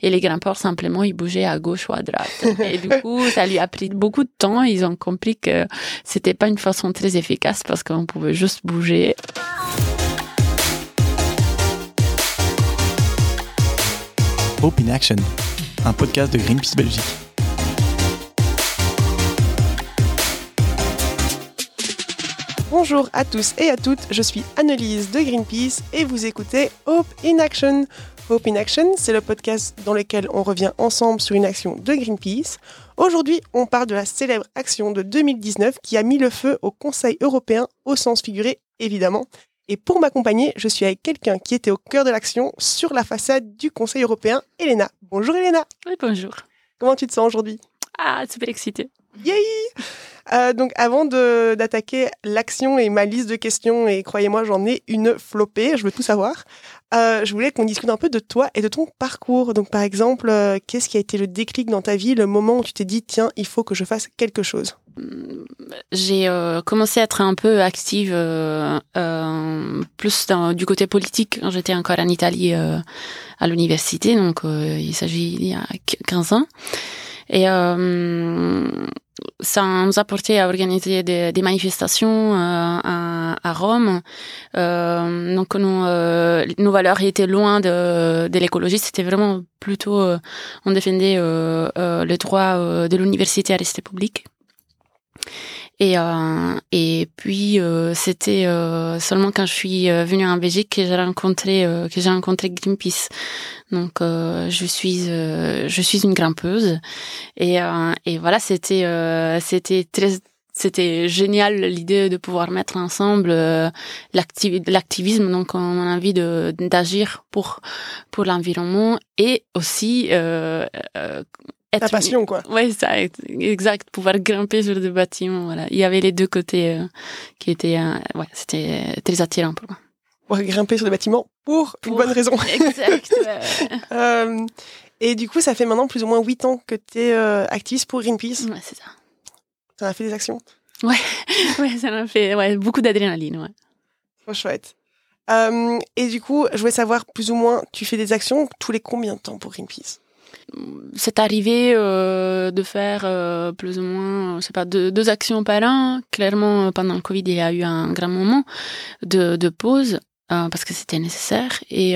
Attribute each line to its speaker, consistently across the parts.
Speaker 1: et les grimpeurs simplement ils bougeaient à gauche ou à droite. et du coup, ça lui a pris beaucoup de temps. Ils ont compris que c'était pas une façon très efficace parce qu'on pouvait juste bouger.
Speaker 2: Hope in Action, un podcast de Greenpeace Belgique.
Speaker 3: Bonjour à tous et à toutes, je suis Annelise de Greenpeace et vous écoutez Hope in Action. Hope in Action, c'est le podcast dans lequel on revient ensemble sur une action de Greenpeace. Aujourd'hui, on parle de la célèbre action de 2019 qui a mis le feu au Conseil européen au sens figuré, évidemment. Et pour m'accompagner, je suis avec quelqu'un qui était au cœur de l'action sur la façade du Conseil européen, Elena. Bonjour Elena.
Speaker 1: Oui, bonjour.
Speaker 3: Comment tu te sens aujourd'hui?
Speaker 1: Ah, super excitée.
Speaker 3: Yay euh, donc avant d'attaquer l'action et ma liste de questions, et croyez-moi, j'en ai une flopée, je veux tout savoir, euh, je voulais qu'on discute un peu de toi et de ton parcours. Donc par exemple, euh, qu'est-ce qui a été le déclic dans ta vie, le moment où tu t'es dit, tiens, il faut que je fasse quelque chose?
Speaker 1: J'ai commencé à être un peu active plus du côté politique quand j'étais encore en Italie à l'université, donc il s'agit il y a 15 ans. Et ça nous a porté à organiser des, des manifestations euh, à, à, Rome. Euh, donc nos, euh, nos valeurs étaient loin de, de l'écologie. C'était vraiment plutôt, euh, on défendait le droit de l'université à rester publique. Et, euh, et puis euh, c'était euh, seulement quand je suis venue en Belgique que j'ai rencontré que j'ai rencontré Greenpeace. Donc je suis je suis une grimpeuse et et voilà c'était c'était très c'était génial l'idée de pouvoir mettre ensemble l'activisme donc on a envie de d'agir pour pour l'environnement et aussi euh,
Speaker 3: ta passion, quoi.
Speaker 1: Oui, ça, exact. Pouvoir grimper sur des bâtiments, voilà. Il y avait les deux côtés euh, qui étaient, euh, ouais, c'était très attirant pour moi.
Speaker 3: Grimper sur des bâtiments pour, une bonne raison.
Speaker 1: Exact.
Speaker 3: euh, et du coup, ça fait maintenant plus ou moins huit ans que tu es euh, activiste pour Greenpeace.
Speaker 1: Ouais, c'est ça.
Speaker 3: Ça a fait des actions.
Speaker 1: Ouais, ouais, ça m'a fait ouais, beaucoup d'adrénaline, ouais.
Speaker 3: Trop chouette. et du coup, je voulais savoir plus ou moins, tu fais des actions tous les combien de temps pour Greenpeace?
Speaker 1: C'est arrivé euh, de faire euh, plus ou moins, je sais pas, deux, deux, actions par an. Clairement, pendant le Covid, il y a eu un grand moment de, de pause euh, parce que c'était nécessaire. Et,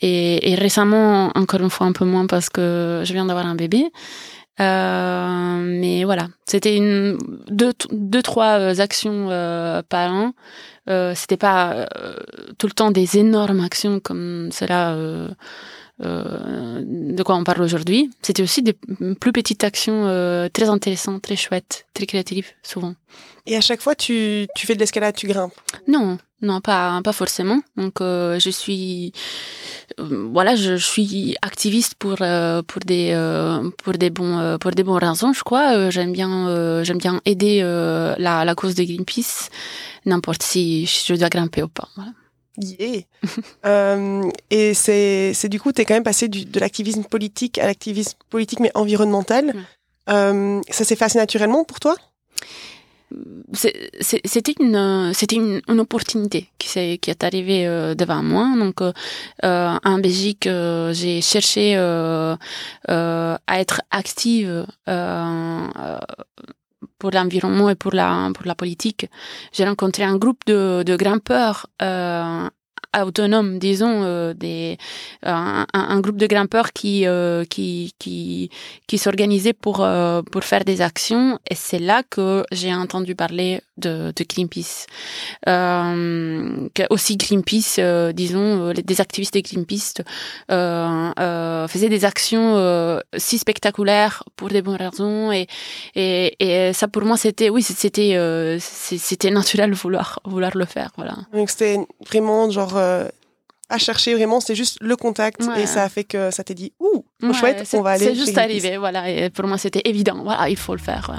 Speaker 1: et, et, récemment, encore une fois, un peu moins parce que je viens d'avoir un bébé. mais voilà, c'était une deux, deux trois actions par an. c'était pas tout le temps des énormes actions comme cela euh, de quoi on parle aujourd'hui. C'était aussi des plus petites actions euh, très intéressantes, très chouettes, très créatives, souvent.
Speaker 3: Et à chaque fois, tu, tu fais de l'escalade, tu grimpes?
Speaker 1: Non, non, pas, pas forcément. Donc, euh, je suis, voilà, je, suis activiste pour pour des pour des bons pour des bons raisons, je crois. j'aime bien j'aime bien aider la, la cause de Greenpeace, n'importe si je dois grimper ou pas. Voilà.
Speaker 3: Yeah. euh, et c'est, du coup, tu es quand même passé du, de l'activisme politique à l'activisme politique mais environnemental. Euh, ça s'est fait naturellement pour toi?
Speaker 1: C'était une c'était une, une, opportunité qui s'est qui est arrivée euh, devant moi donc euh, en Belgique euh, j'ai cherché euh, euh, à être active pour l'environnement et pour la, pour la politique. J'ai rencontré un groupe de, de grimpeurs euh, autonome, disons, euh, des, un, un, groupe de grimpeurs qui euh, qui qui, qui s'organisait pour euh, pour faire des actions. Et c'est là que j'ai entendu parler de, de Greenpeace. Euh, aussi Greenpeace, euh, disons, des activistes de Greenpeace faisaient des actions si spectaculaires pour des bonnes raisons. Et et, et ça pour moi c'était oui c'était c'était naturel vouloir vouloir le faire. Voilà.
Speaker 3: Donc c'était vraiment genre euh, à chercher vraiment, c'est juste le contact et ça a fait que ça t'est dit ouh, chouette, on va aller.
Speaker 1: C'est juste arrivé, voilà. Et pour moi, c'était évident. Voilà, il faut le faire.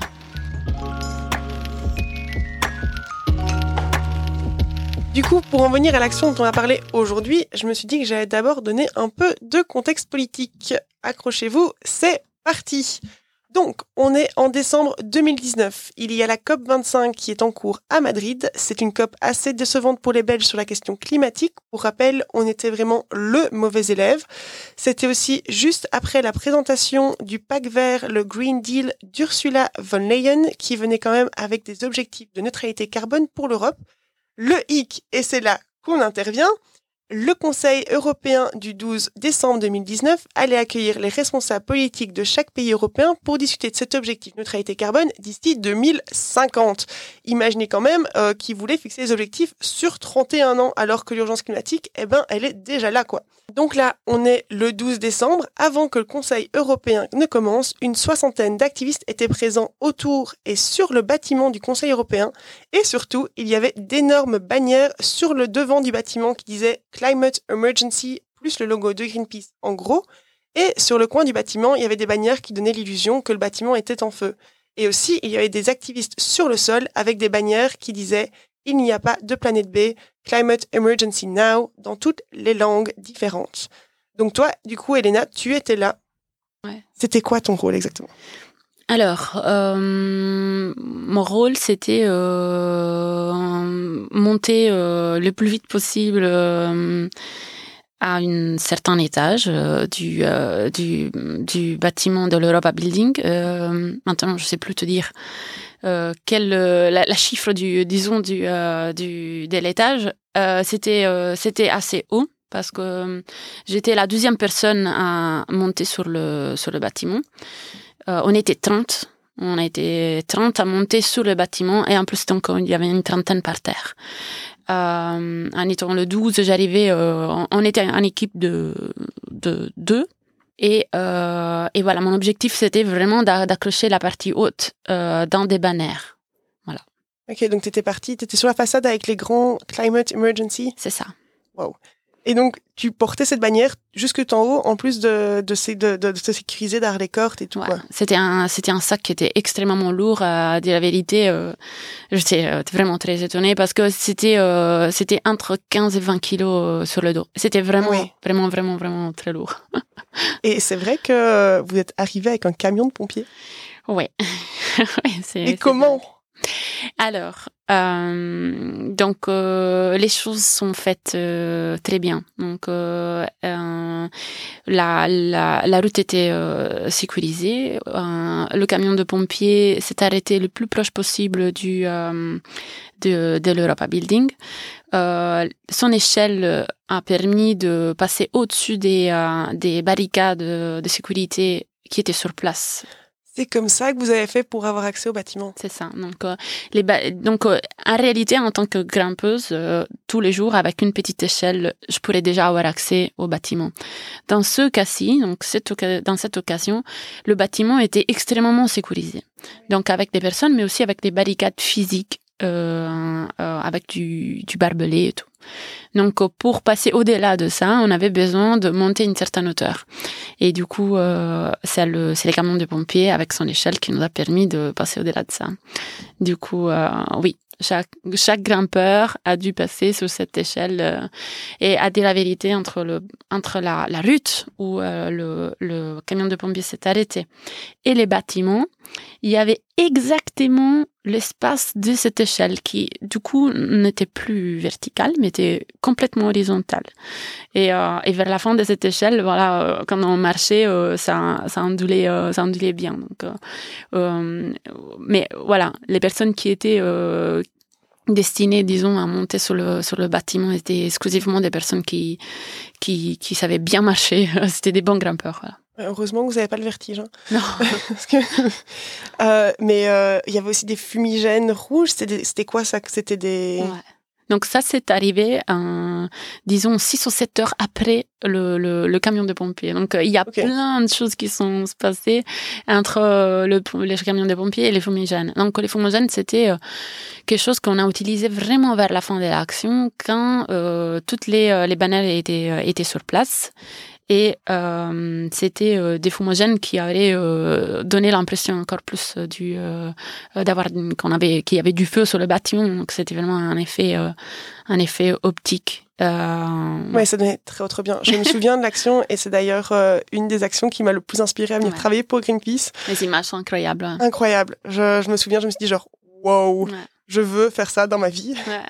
Speaker 3: Du coup, pour en venir à l'action dont on a parlé aujourd'hui, je me suis dit que j'allais d'abord donner un peu de contexte politique. Accrochez-vous, c'est parti. Donc, on est en décembre 2019. Il y a la COP25 qui est en cours à Madrid. C'est une COP assez décevante pour les Belges sur la question climatique. Pour rappel, on était vraiment le mauvais élève. C'était aussi juste après la présentation du pacte vert, le Green Deal d'Ursula von Leyen, qui venait quand même avec des objectifs de neutralité carbone pour l'Europe. Le hic, et c'est là qu'on intervient, le Conseil européen du 12 décembre 2019 allait accueillir les responsables politiques de chaque pays européen pour discuter de cet objectif neutralité carbone d'ici 2050. Imaginez quand même euh, qu'ils voulaient fixer les objectifs sur 31 ans alors que l'urgence climatique, eh ben, elle est déjà là, quoi. Donc là, on est le 12 décembre. Avant que le Conseil européen ne commence, une soixantaine d'activistes étaient présents autour et sur le bâtiment du Conseil européen. Et surtout, il y avait d'énormes bannières sur le devant du bâtiment qui disaient Climate Emergency plus le logo de Greenpeace en gros. Et sur le coin du bâtiment, il y avait des bannières qui donnaient l'illusion que le bâtiment était en feu. Et aussi, il y avait des activistes sur le sol avec des bannières qui disaient il n'y a pas de planète B, Climate Emergency Now, dans toutes les langues différentes. Donc toi, du coup, Elena, tu étais là. C'était quoi ton rôle exactement?
Speaker 1: Alors, euh, mon rôle, c'était euh, monter euh, le plus vite possible à un certain étage du, bâtiment de l'Europa Building. maintenant, je sais plus te dire quel la, chiffre du disons du, de l'étage c'était c'était assez haut parce que j'étais la deuxième personne à monter sur le sur le bâtiment on était 30 on a été 30 à monter sur le bâtiment et en plus il y avait une trentaine par terre euh, en étant le 12 j'arrivais on était en équipe de de deux et, euh, et voilà, mon objectif, c'était vraiment d'accrocher la partie haute euh, dans des banners. Voilà.
Speaker 3: Ok, donc tu étais partie, tu étais sur la façade avec les grands Climate Emergency?
Speaker 1: C'est ça.
Speaker 3: Wow. Et donc, tu portais cette bannière jusque en haut, en plus de, de, de, de, de se sécuriser derrière les cordes et tout.
Speaker 1: Ouais. C'était un, c'était un sac qui était extrêmement lourd. À dire la vérité, euh, j'étais euh, vraiment très étonnée parce que c'était, euh, c'était entre 15 et 20 kilos euh, sur le dos. C'était vraiment, vraiment, vraiment, vraiment très lourd.
Speaker 3: et c'est vrai que vous êtes arrivé avec un camion de pompiers.
Speaker 1: Ouais.
Speaker 3: et comment?
Speaker 1: alors, euh, donc euh, les choses sont faites euh, très bien. Donc euh, euh, la, la, la, route était euh, sécurisée. le camion de pompiers s'est arrêté le plus proche possible du de, de l'Europa Building. son échelle a permis de passer au-dessus des, des barricades de sécurité qui étaient sur place.
Speaker 3: C'est comme ça que vous avez fait pour avoir accès au bâtiment.
Speaker 1: C'est ça. Donc, euh, les donc euh, en réalité, en tant que grimpeuse, euh, tous les jours, avec une petite échelle, je pourrais déjà avoir accès au bâtiment. Dans ce cas-ci, donc cette dans cette occasion, le bâtiment était extrêmement sécurisé. Donc avec des personnes, mais aussi avec des barricades physiques, avec du, du barbelé et tout. Donc pour passer au-delà de ça, on avait besoin de monter une certaine hauteur. Et du coup, euh, c'est le, les camions de pompiers avec son échelle qui nous a permis de passer au-delà de ça. Du coup, euh, oui, chaque, grimpeur a dû passer sur cette échelle euh, et a dit la vérité entre la, la route où euh, le, le camion de pompiers s'est arrêté et les bâtiments. Il y avait exactement l'espace de cette échelle qui, du coup, n'était plus verticale, mais était complètement horizontale. Et, euh, et vers la fin de cette échelle, voilà, euh, quand on marchait, euh, ça, ça ondulait, ça ondulait bien. Donc, mais voilà, les personnes qui étaient destinées, disons, à monter sur le sur le bâtiment étaient exclusivement des personnes qui qui, qui savaient bien marcher. C'était des bons grimpeurs.
Speaker 3: Heureusement que vous n'avez pas le vertige. Hein.
Speaker 1: Non.
Speaker 3: que, euh, mais il euh, y avait aussi des fumigènes rouges. C'était quoi ça? C'était des.
Speaker 1: Ouais. Donc ça, c'est arrivé, disons, 6 ou 7 heures après le, le, le camion de pompiers. Donc il y a okay. plein de choses qui sont passées entre euh, le, les camions de pompiers et les fumigènes. Donc les fumigènes, c'était euh, quelque chose qu'on a utilisé vraiment vers la fin de l'action, quand euh, toutes les, les bannières étaient, étaient sur place et euh, c'était euh, des fumogènes qui avaient euh, donné l'impression encore plus du d'avoir qu'on avait qu'il y avait du feu sur le bâtiment donc c'était vraiment un effet un effet optique Euh,
Speaker 3: Ouais, ça donnait très très bien. Je me souviens de l'action et c'est d'ailleurs euh, une des actions qui m'a le plus inspiré à venir
Speaker 1: Ouais.
Speaker 3: travailler pour Greenpeace.
Speaker 1: les images sont incroyables.
Speaker 3: Incroyable. Je, je me souviens, je me suis dit genre, wow,
Speaker 1: Ouais.
Speaker 3: je veux faire ça dans ma vie.
Speaker 1: Ouais.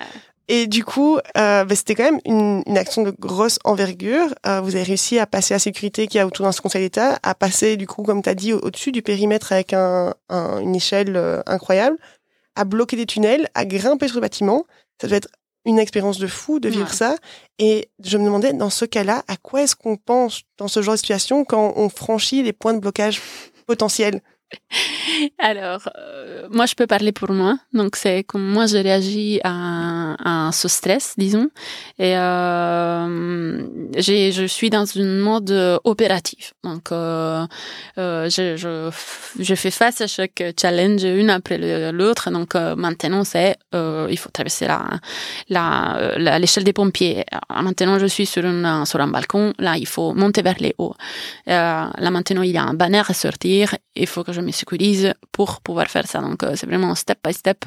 Speaker 3: Et du coup, euh, bah, c'était quand même une, une action de grosse envergure. Euh, vous avez réussi à passer la sécurité qu'il y a autour d'un conseil d'État, à passer du coup, comme tu as dit, au- au-dessus du périmètre avec un, un- une échelle euh, incroyable, à bloquer des tunnels, à grimper sur le bâtiment. Ça devait être une expérience de fou de vivre
Speaker 1: Ouais.
Speaker 3: ça. Et je me demandais, dans ce cas-là, à quoi est-ce qu'on pense dans ce genre de situation quand on franchit les points de blocage potentiels?
Speaker 1: Alors, euh, moi, je peux parler pour moi. Donc, c'est comme moi, je réagis à, à ce stress, disons. Et euh, je suis dans une mode opératif. Donc, euh, je, je, fais face à chaque challenge une après l'autre. Donc, maintenant, c'est il faut traverser la la- l'échelle des pompiers. Maintenant, je suis sur, sur un balcon. Là, il faut monter vers les hauts. Là, maintenant, il y a un banner à sortir. Il faut que je me sécurise pour pouvoir faire ça. Donc, euh, c'est vraiment step by step.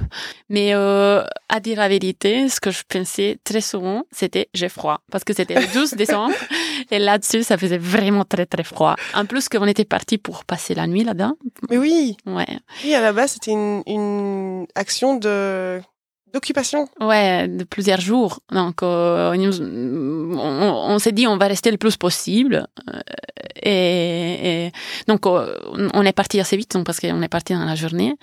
Speaker 1: Mais euh, à dire la vérité, ce que je pensais très souvent, c'était j'ai froid. Parce que c'était le 12 décembre. Et là-dessus, ça faisait vraiment très, très froid. En plus, qu'on était parti pour passer la nuit là-dedans.
Speaker 3: Mais oui,
Speaker 1: Ouais.
Speaker 3: oui à la base, c'était une, une action de d'occupation.
Speaker 1: Ouais, de plusieurs jours. Donc, euh, on, on s'est dit on va rester le plus possible. Euh, Et, et donc, euh, on est parti assez vite donc, parce qu'on est parti dans la journée.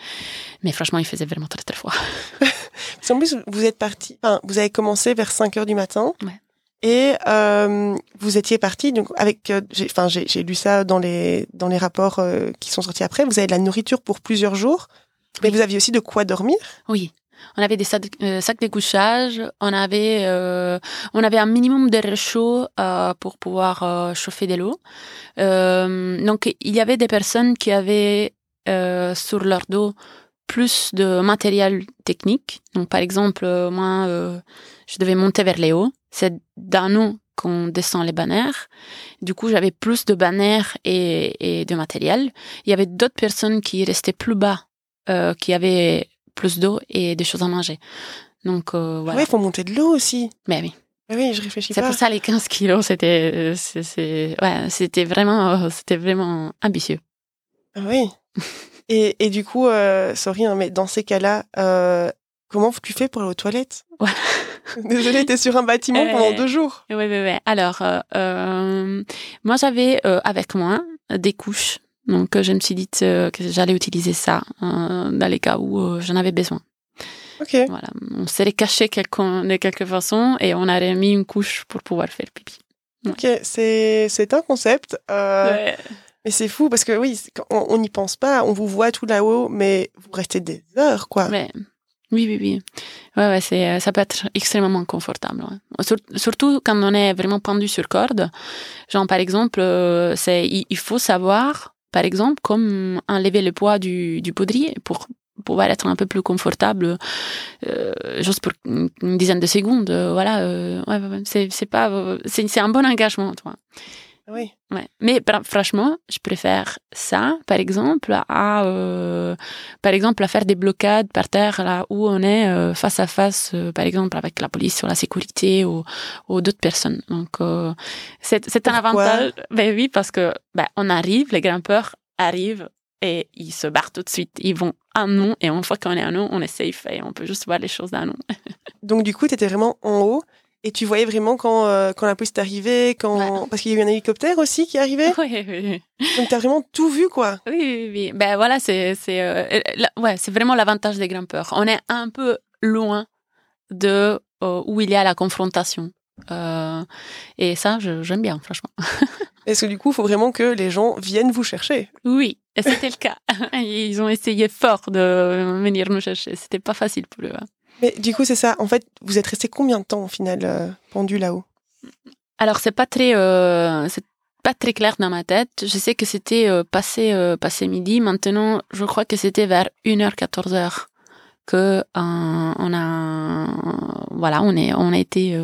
Speaker 1: Mais franchement, il faisait vraiment très très froid.
Speaker 3: Parce qu'en plus, vous êtes parti, enfin, vous avez commencé vers 5 heures du matin.
Speaker 1: Ouais.
Speaker 3: Et euh, vous étiez parti donc avec, j'ai- enfin j'ai j'ai lu ça dans les dans les rapports qui sont sortis après. Vous avez de la nourriture pour plusieurs jours, mais
Speaker 1: Oui.
Speaker 3: vous aviez aussi de quoi dormir.
Speaker 1: Oui. On avait des sacs, euh, sacs de couchage, on avait, euh, on avait un minimum d'air chaud euh, pour pouvoir chauffer de l'eau. Donc il y avait des personnes qui avaient sur leur dos plus de matériel technique. Donc par exemple, moi, je devais monter vers les hauts. C'est d'un nous qu'on descend les bannières. Du coup, j'avais plus de bannières et, et de matériel. Il y avait d'autres personnes qui restaient plus bas, qui avaient plus d'eau et des choses à manger. Donc euh, voilà.
Speaker 3: Ouais, il faut monter de l'eau aussi.
Speaker 1: Mais oui.
Speaker 3: Ah oui, je réfléchis
Speaker 1: C'est
Speaker 3: pas.
Speaker 1: pour ça les 15 kilos, c'était, euh, c'est, c'est- ouais, c'était vraiment, euh, c'était vraiment ambitieux.
Speaker 3: Ah oui. et, et du coup, euh, sorry, hein, mais dans ces cas-là, euh, comment tu fais pour aller aux toilettes?
Speaker 1: Ouais.
Speaker 3: Désolée, t'es sur un bâtiment pendant deux jours.
Speaker 1: Oui, oui, oui. Alors, euh, moi, j'avais euh, avec moi des couches. Donc, euh, je me suis dit euh, que j'allais utiliser ça euh, dans les cas où j'en avais besoin.
Speaker 3: Ok.
Speaker 1: Voilà. On s'est caché de quelque façon et on a remis une couche pour pouvoir faire pipi.
Speaker 3: Ok, c'est c'est un concept. Euh,
Speaker 1: Ouais.
Speaker 3: Mais c'est fou parce que oui, on n'y pense pas, on vous voit tout là-haut, mais vous restez des heures, quoi.
Speaker 1: Ouais. Oui, oui, oui. Ouais, ouais, c'est, ça peut être extrêmement confortable. ouais. Surtout quand on est vraiment pendu sur corde. Genre, par exemple, c'est, il faut savoir, par exemple, comme enlever le poids du, du poudrier pour pouvoir être un peu plus confortable, euh, juste pour une, dizaine de secondes. euh, voilà, euh, c'est, pas, c'est un bon engagement, toi.
Speaker 3: Oui.
Speaker 1: Ouais. Mais franchement, je préfère ça, par exemple, à, euh, par exemple, à faire des blocades par terre là où on est euh, face à face, euh, par exemple, avec la police sur la sécurité ou, ou d'autres personnes. Donc, euh, c'est, un avantage. Ben oui, parce que ben, on arrive, les grimpeurs arrivent et ils se barrent tout de suite. Ils vont à nous et une fois qu'on est à nous, on est safe et on peut juste voir les choses à nous.
Speaker 3: Donc du coup, t'étais vraiment en haut et tu voyais vraiment quand quand, quand la police est arrivée, quand
Speaker 1: Ouais.
Speaker 3: parce qu'il y a eu un hélicoptère aussi qui arrivait.
Speaker 1: Oui, oui, oui.
Speaker 3: Donc t'as vraiment tout vu, quoi.
Speaker 1: Oui, oui, oui. Ben voilà, c'est c'est euh, ouais, vraiment l'avantage des grimpeurs. On est un peu loin de euh, où il y a la confrontation. Euh, et ça, j'aime bien, franchement.
Speaker 3: Parce que du coup, il faut vraiment que les gens viennent vous chercher?
Speaker 1: Oui, c'était le cas. Ils ont essayé fort de venir nous chercher. C'était pas facile pour eux. hein.
Speaker 3: Mais du coup, c'est ça. En fait, vous êtes resté combien de temps au final euh, pendu là-haut?
Speaker 1: Alors c'est pas très euh, c'est pas très clair dans ma tête. Je sais que c'était euh, passé passé midi. Maintenant, je crois que c'était vers 1h 14h que on a voilà, on est on a été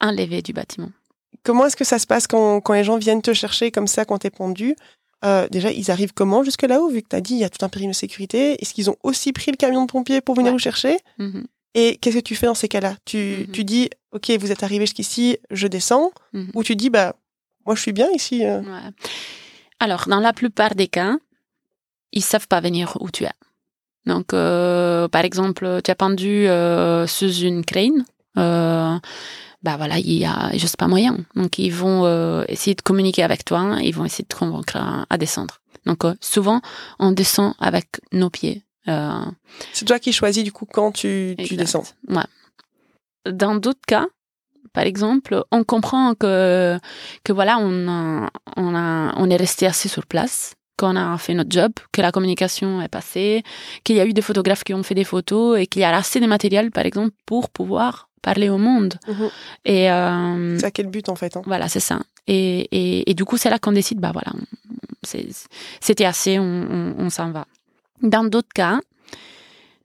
Speaker 1: enlevé du bâtiment.
Speaker 3: Comment est-ce que ça se passe quand, quand les gens viennent te chercher comme ça quand t'es pendu? Euh, Déjà, ils arrivent comment jusque là-haut Vu que t'as dit il y a tout un périmètre de sécurité. Est-ce qu'ils ont aussi pris le camion de pompiers pour venir
Speaker 1: Ouais.
Speaker 3: vous chercher
Speaker 1: Mhm.
Speaker 3: Et qu'est-ce que tu fais dans ces cas-là? Tu,
Speaker 1: Mhm.
Speaker 3: tu dis, OK, vous êtes arrivé jusqu'ici, je descends.
Speaker 1: Mhm.
Speaker 3: Ou tu dis, bah, moi, je suis bien ici. euh.
Speaker 1: Ouais. Alors, dans la plupart des cas, ils savent pas venir où tu es. Donc, euh, par exemple, tu es pendu euh, sous une crane. Euh, bah voilà, il y a juste pas moyen. Donc, ils vont euh, essayer de communiquer avec toi. Ils vont essayer de te convaincre à, à descendre. Donc, euh, souvent, on descend avec nos pieds. Euh,
Speaker 3: C'est toi qui choisis, du coup, quand tu, tu descends.
Speaker 1: Ouais. Dans d'autres cas, par exemple, on comprend que que voilà, on a, on a, on est resté assez sur place, qu'on a fait notre job, que la communication est passée, qu'il y a eu des photographes qui ont fait des photos et qu'il y a assez de matériel, par exemple, pour pouvoir parler au monde.
Speaker 3: Mhm.
Speaker 1: Et euh,
Speaker 3: C'est à quel but, en fait hein?
Speaker 1: voilà, c'est ça. Et, et, et du coup, c'est là qu'on décide, bah voilà, c'était assez, on, on, on s'en va. Dans d'autres cas,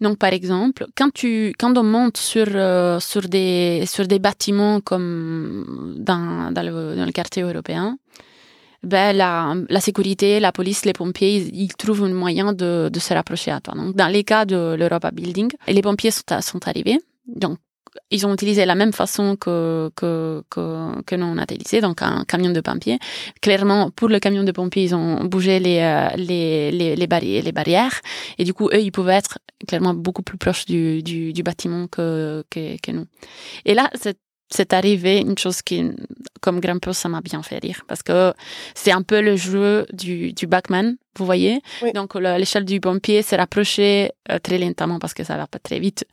Speaker 1: donc par exemple, quand tu, quand on monte sur euh, sur des sur des bâtiments comme dans dans le, dans le quartier européen, ben la, la sécurité, la police, les pompiers, ils, ils trouvent un moyen de, de se rapprocher à toi. Donc dans les cas de l'Europa Building, les pompiers sont, sont arrivés, donc ils ont utilisé la même façon que, que, que, que nous on a utilisé, donc un camion de pompiers. Clairement, pour le camion de pompiers, ils ont bougé les, euh, les, les, les, les barrières. Et du coup, eux, ils pouvaient être clairement beaucoup plus proches du, du, du bâtiment que, que, que nous. Et là, c'est c'est arrivé une chose qui, comme grimpeuse, ça m'a bien fait rire. Parce que c'est un peu le jeu du, du backman, vous voyez?
Speaker 3: Oui.
Speaker 1: Donc, le- l'échelle du pompier s'est rapprochée euh, très lentement parce que ça va pas très vite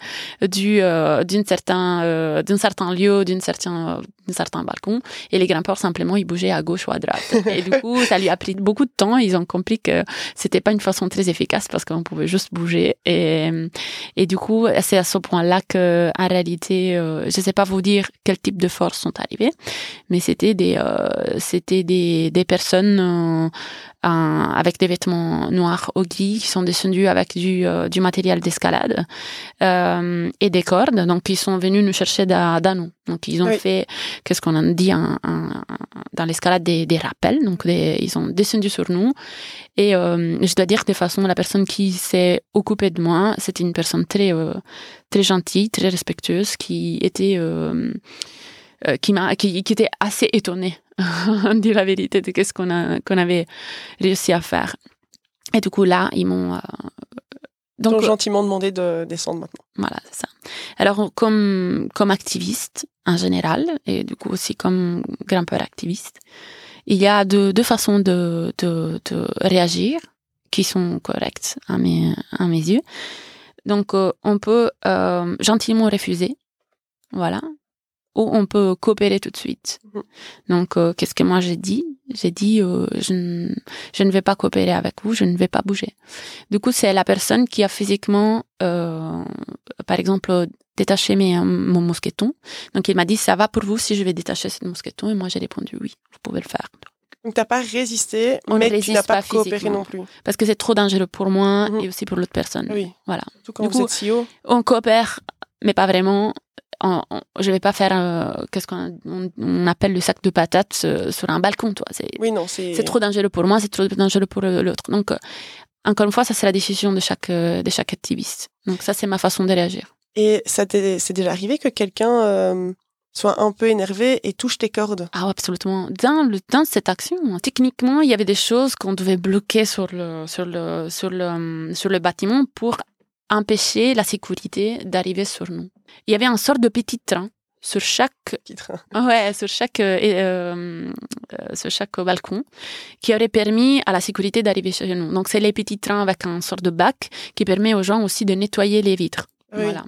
Speaker 1: du euh, d'une certain euh, d'un certain lieu d'une certain d'un certain balcon et les grimpeurs simplement ils bougeaient à gauche ou à droite et du coup ça lui a pris beaucoup de temps ils ont compris que c'était pas une façon très efficace parce qu'on pouvait juste bouger et et du coup c'est à ce point là que en réalité euh, je sais pas vous dire quel type de forces sont arrivées mais c'était des euh, c'était des des personnes euh, avec des vêtements noirs ou gris qui sont descendus avec du euh, du matériel d'escalade euh, et des cordes. Donc, ils sont venus nous chercher nous. Donc, ils ont
Speaker 3: Oui.
Speaker 1: fait, qu'est-ce qu'on a dit un- un- un- dans l'escalade, des, des rappels. Donc, des- ils ont descendu sur nous. Et euh, je dois dire que de façon, la personne qui s'est occupée de moi, c'était une personne très, euh, très gentille, très respectueuse, qui était... euh, qui m'a qui, qui était assez étonnée de la vérité de qu'est-ce qu'on a qu'on avait réussi à faire et du coup là ils m'ont euh,
Speaker 3: Donc,
Speaker 1: donc
Speaker 3: gentiment demandé de descendre maintenant.
Speaker 1: voilà, c'est ça. Alors, comme, comme activiste en général, et du coup aussi comme grimpeur activiste, il y a deux, deux façons de, de, de réagir qui sont correctes à mes, à mes yeux. Donc, euh, on peut euh, gentiment refuser, voilà, ou on peut coopérer tout de suite.
Speaker 3: Mhm.
Speaker 1: Donc, euh, qu'est-ce que moi j'ai dit? J'ai dit, euh, je, ne, je ne vais pas coopérer avec vous, je ne vais pas bouger. Du coup, c'est la personne qui a physiquement, euh, par exemple, détaché mes, mon mousqueton. Donc, il m'a dit, ça va pour vous si je vais détacher ce mousqueton Et moi, j'ai répondu, oui, vous pouvez le faire.
Speaker 3: Donc, t'as pas résisté,
Speaker 1: On
Speaker 3: mais tu n'as pas,
Speaker 1: pas
Speaker 3: coopéré non plus.
Speaker 1: Parce que c'est trop dangereux pour moi
Speaker 3: Mhm.
Speaker 1: et aussi pour l'autre personne.
Speaker 3: Oui.
Speaker 1: Voilà.
Speaker 3: Tout quand
Speaker 1: Du
Speaker 3: vous
Speaker 1: coup,
Speaker 3: êtes si haut.
Speaker 1: On coopère, mais pas vraiment. On, on- je vais pas faire, euh, qu'est-ce qu'on on, on appelle le sac de patates euh, sur un balcon, toi. C'est
Speaker 3: Oui, non, c'est.
Speaker 1: c'est trop dangereux pour moi, c'est trop dangereux pour euh, l'autre. Donc, euh, encore une fois, ça c'est la décision de chaque de chaque activiste. Donc ça c'est ma façon de réagir.
Speaker 3: Et ça t'est c'est déjà arrivé que quelqu'un soit un peu énervé et touche tes cordes?
Speaker 1: Ah, absolument. Dans le cette action, techniquement, il y avait des choses qu'on devait bloquer sur le sur le sur le sur le bâtiment pour empêcher la sécurité d'arriver sur nous. Il y avait un sort de petit train sur chaque
Speaker 3: Petit train.
Speaker 1: Ouais, sur chaque, euh, euh, euh, sur chaque balcon, qui aurait permis à la sécurité d'arriver chez nous. Donc, c'est les petits trains avec un sort de bac qui permet aux gens aussi de nettoyer les vitres.
Speaker 3: Oui.
Speaker 1: Voilà.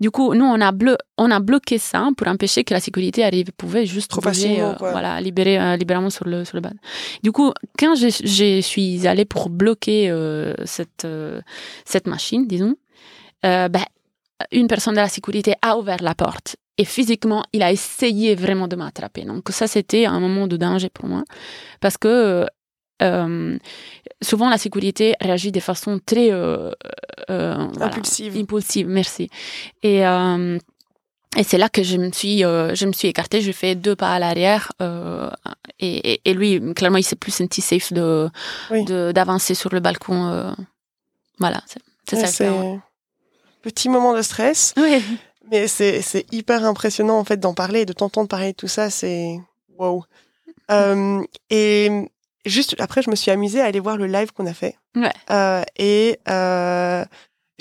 Speaker 1: Du coup, nous, on a, blo- on a bloqué ça pour empêcher que la sécurité arrive, pouvait juste
Speaker 3: Trop
Speaker 1: bouger, euh, voilà, libérer, euh, libérément sur le, sur le bas. Du coup, quand je, je suis allée pour bloquer euh, cette, cette machine, disons, ben, une personne de la sécurité a ouvert la porte et physiquement, il a essayé vraiment de m'attraper. Donc ça, c'était un moment de danger pour moi parce que euh, souvent la sécurité réagit de façon très euh, voilà,
Speaker 3: Impulsive.
Speaker 1: impulsive. Merci. Et euh, et c'est là que je me suis, euh, je me suis écartée. J'ai fait deux pas à l'arrière euh, et, et, lui, clairement, il s'est plus senti safe de
Speaker 3: Oui.
Speaker 1: d'avancer sur le balcon. euh, voilà, c'est
Speaker 3: Ouais,
Speaker 1: ça.
Speaker 3: petit moment de stress.
Speaker 1: Oui.
Speaker 3: Mais c'est c'est hyper impressionnant en fait d'en parler, et de t'entendre parler de tout ça, c'est wow. Euh, et juste après, je me suis amusée à aller voir le live qu'on a fait.
Speaker 1: Ouais.
Speaker 3: Euh, et euh,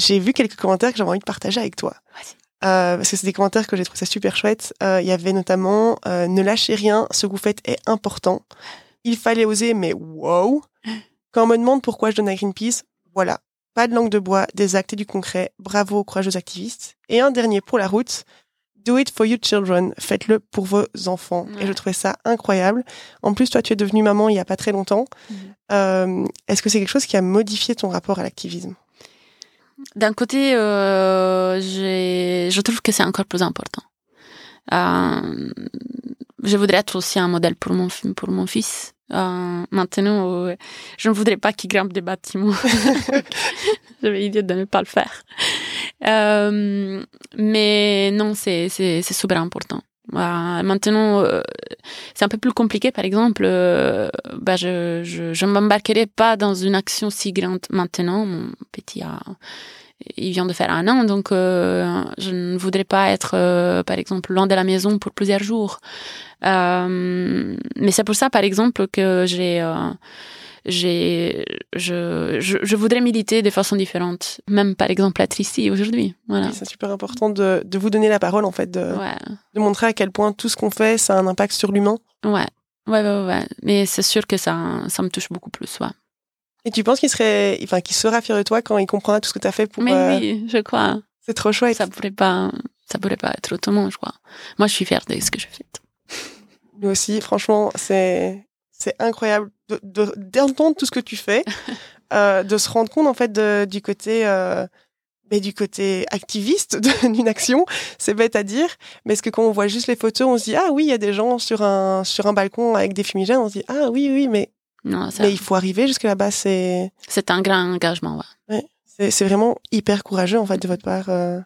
Speaker 3: j'ai vu quelques commentaires que j'avais envie de partager avec toi. Euh, parce que c'est des commentaires que j'ai trouvé ça super chouette. Euh, Il y avait notamment euh, ne lâchez rien, ce que vous faites est important. Il fallait oser, mais wow. Quand on me demande pourquoi je donne à Greenpeace, voilà, pas de langue de bois, des actes et du concret. Bravo aux courageux activistes. Et un dernier pour la route. Do it for your children. Faites-le pour vos enfants.
Speaker 1: Ouais.
Speaker 3: Et je trouvais ça incroyable. En plus, toi, tu es devenue maman il y a pas très longtemps.
Speaker 1: Mhm.
Speaker 3: Euh, Est-ce que c'est quelque chose qui a modifié ton rapport à l'activisme?
Speaker 1: D'un côté, euh, je trouve que c'est encore plus important. Euh, je voudrais être aussi un modèle pour mon, pour mon fils. Euh, maintenant, euh, je ne voudrais pas qu'il grimpe des bâtiments. J'avais l'idée de ne pas le faire. Euh, mais non, c'est c'est c'est super important. Euh, maintenant, euh, c'est un peu plus compliqué. Par exemple, euh, bah, je je je m'embarquerai pas dans une action si grande maintenant. Mon petit il vient de faire un an, donc euh, je ne voudrais pas être, par exemple, loin de la maison pour plusieurs jours. Mais c'est pour ça, par exemple, que j'ai, j'ai, je, je, je voudrais militer de façon différente. Même, par exemple, être ici aujourd'hui. Voilà.
Speaker 3: Oui, C'est super important de, de vous donner la parole, en fait, de,
Speaker 1: Ouais.
Speaker 3: de montrer à quel point tout ce qu'on fait, ça a un impact sur l'humain.
Speaker 1: Ouais. Ouais, ouais, ouais. Mais c'est sûr que ça, ça me touche beaucoup plus, ouais.
Speaker 3: Et tu penses qu'il serait, enfin, qu'il sera fier de toi quand il comprendra tout ce que tu as fait pour.
Speaker 1: Mais
Speaker 3: euh,
Speaker 1: oui, je crois.
Speaker 3: C'est trop chouette.
Speaker 1: Ça pourrait pas, ça pourrait pas être autrement, je crois. Moi, je suis fière de ce que j'ai fait.
Speaker 3: Nous aussi, franchement, c'est c'est incroyable de- de- d'entendre tout ce que tu fais, euh, de se rendre compte en fait de- du côté euh, mais du côté activiste d'une action. C'est bête à dire, mais est-ce que quand on voit juste les photos, on se dit ah oui, il y a des gens sur un sur un balcon avec des fumigènes, on se dit ah oui oui, mais
Speaker 1: Non,
Speaker 3: mais il faut arriver jusque là-bas. C'est
Speaker 1: c'est un grand engagement, ouais.
Speaker 3: c'est c'est vraiment hyper courageux en fait de votre part. euh,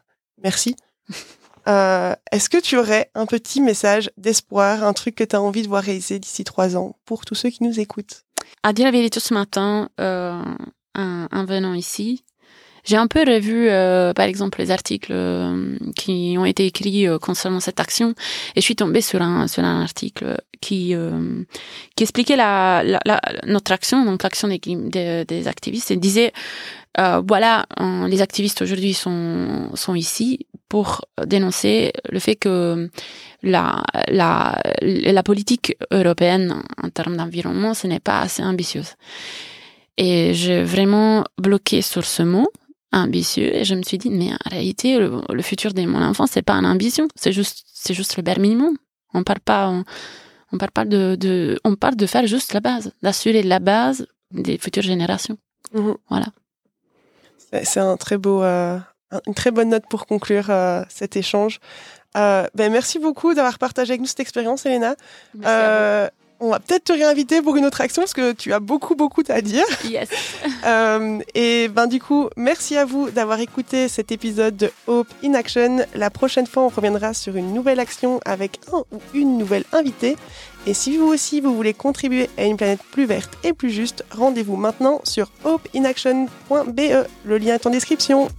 Speaker 3: merci. Euh, Est-ce que tu aurais un petit message d'espoir, un truc que tu as envie de voir réaliser d'ici trois ans pour tous ceux qui nous écoutent?
Speaker 1: À dire la vérité, ce matin, euh, en, en venant ici, j'ai un peu revu, euh, par exemple, les articles euh, qui ont été écrits euh, concernant cette action, et je suis tombée sur un sur un article qui euh, qui expliquait la, la, la- notre action, donc l'action des, des, des activistes, et disait euh, voilà, les activistes aujourd'hui sont sont ici pour dénoncer le fait que la la la politique européenne en termes d'environnement, ce n'est pas assez ambitieuse. Et j'ai vraiment bloqué sur ce mot ambitieux et je me suis dit mais en réalité le, le futur de mon enfant c'est pas une ambition c'est juste c'est juste le bare minimum on parle pas on, on parle pas de, de on parle de faire juste la base d'assurer la base des futures générations
Speaker 3: Mhm.
Speaker 1: Voilà.
Speaker 3: C'est un très beau, euh, un- une très bonne note pour conclure euh, cet échange. Euh, ben merci beaucoup d'avoir partagé avec nous cette expérience, Elena. On va peut-être te réinviter pour une autre action parce que tu as beaucoup beaucoup à dire.
Speaker 1: yes
Speaker 3: Euh, et ben du coup, merci à vous d'avoir écouté cet épisode de Hope in Action. La prochaine fois, on reviendra sur une nouvelle action avec un ou une nouvelle invitée. Et si vous aussi vous voulez contribuer à une planète plus verte et plus juste, rendez-vous maintenant sur hopeinaction.be. Le lien est en description.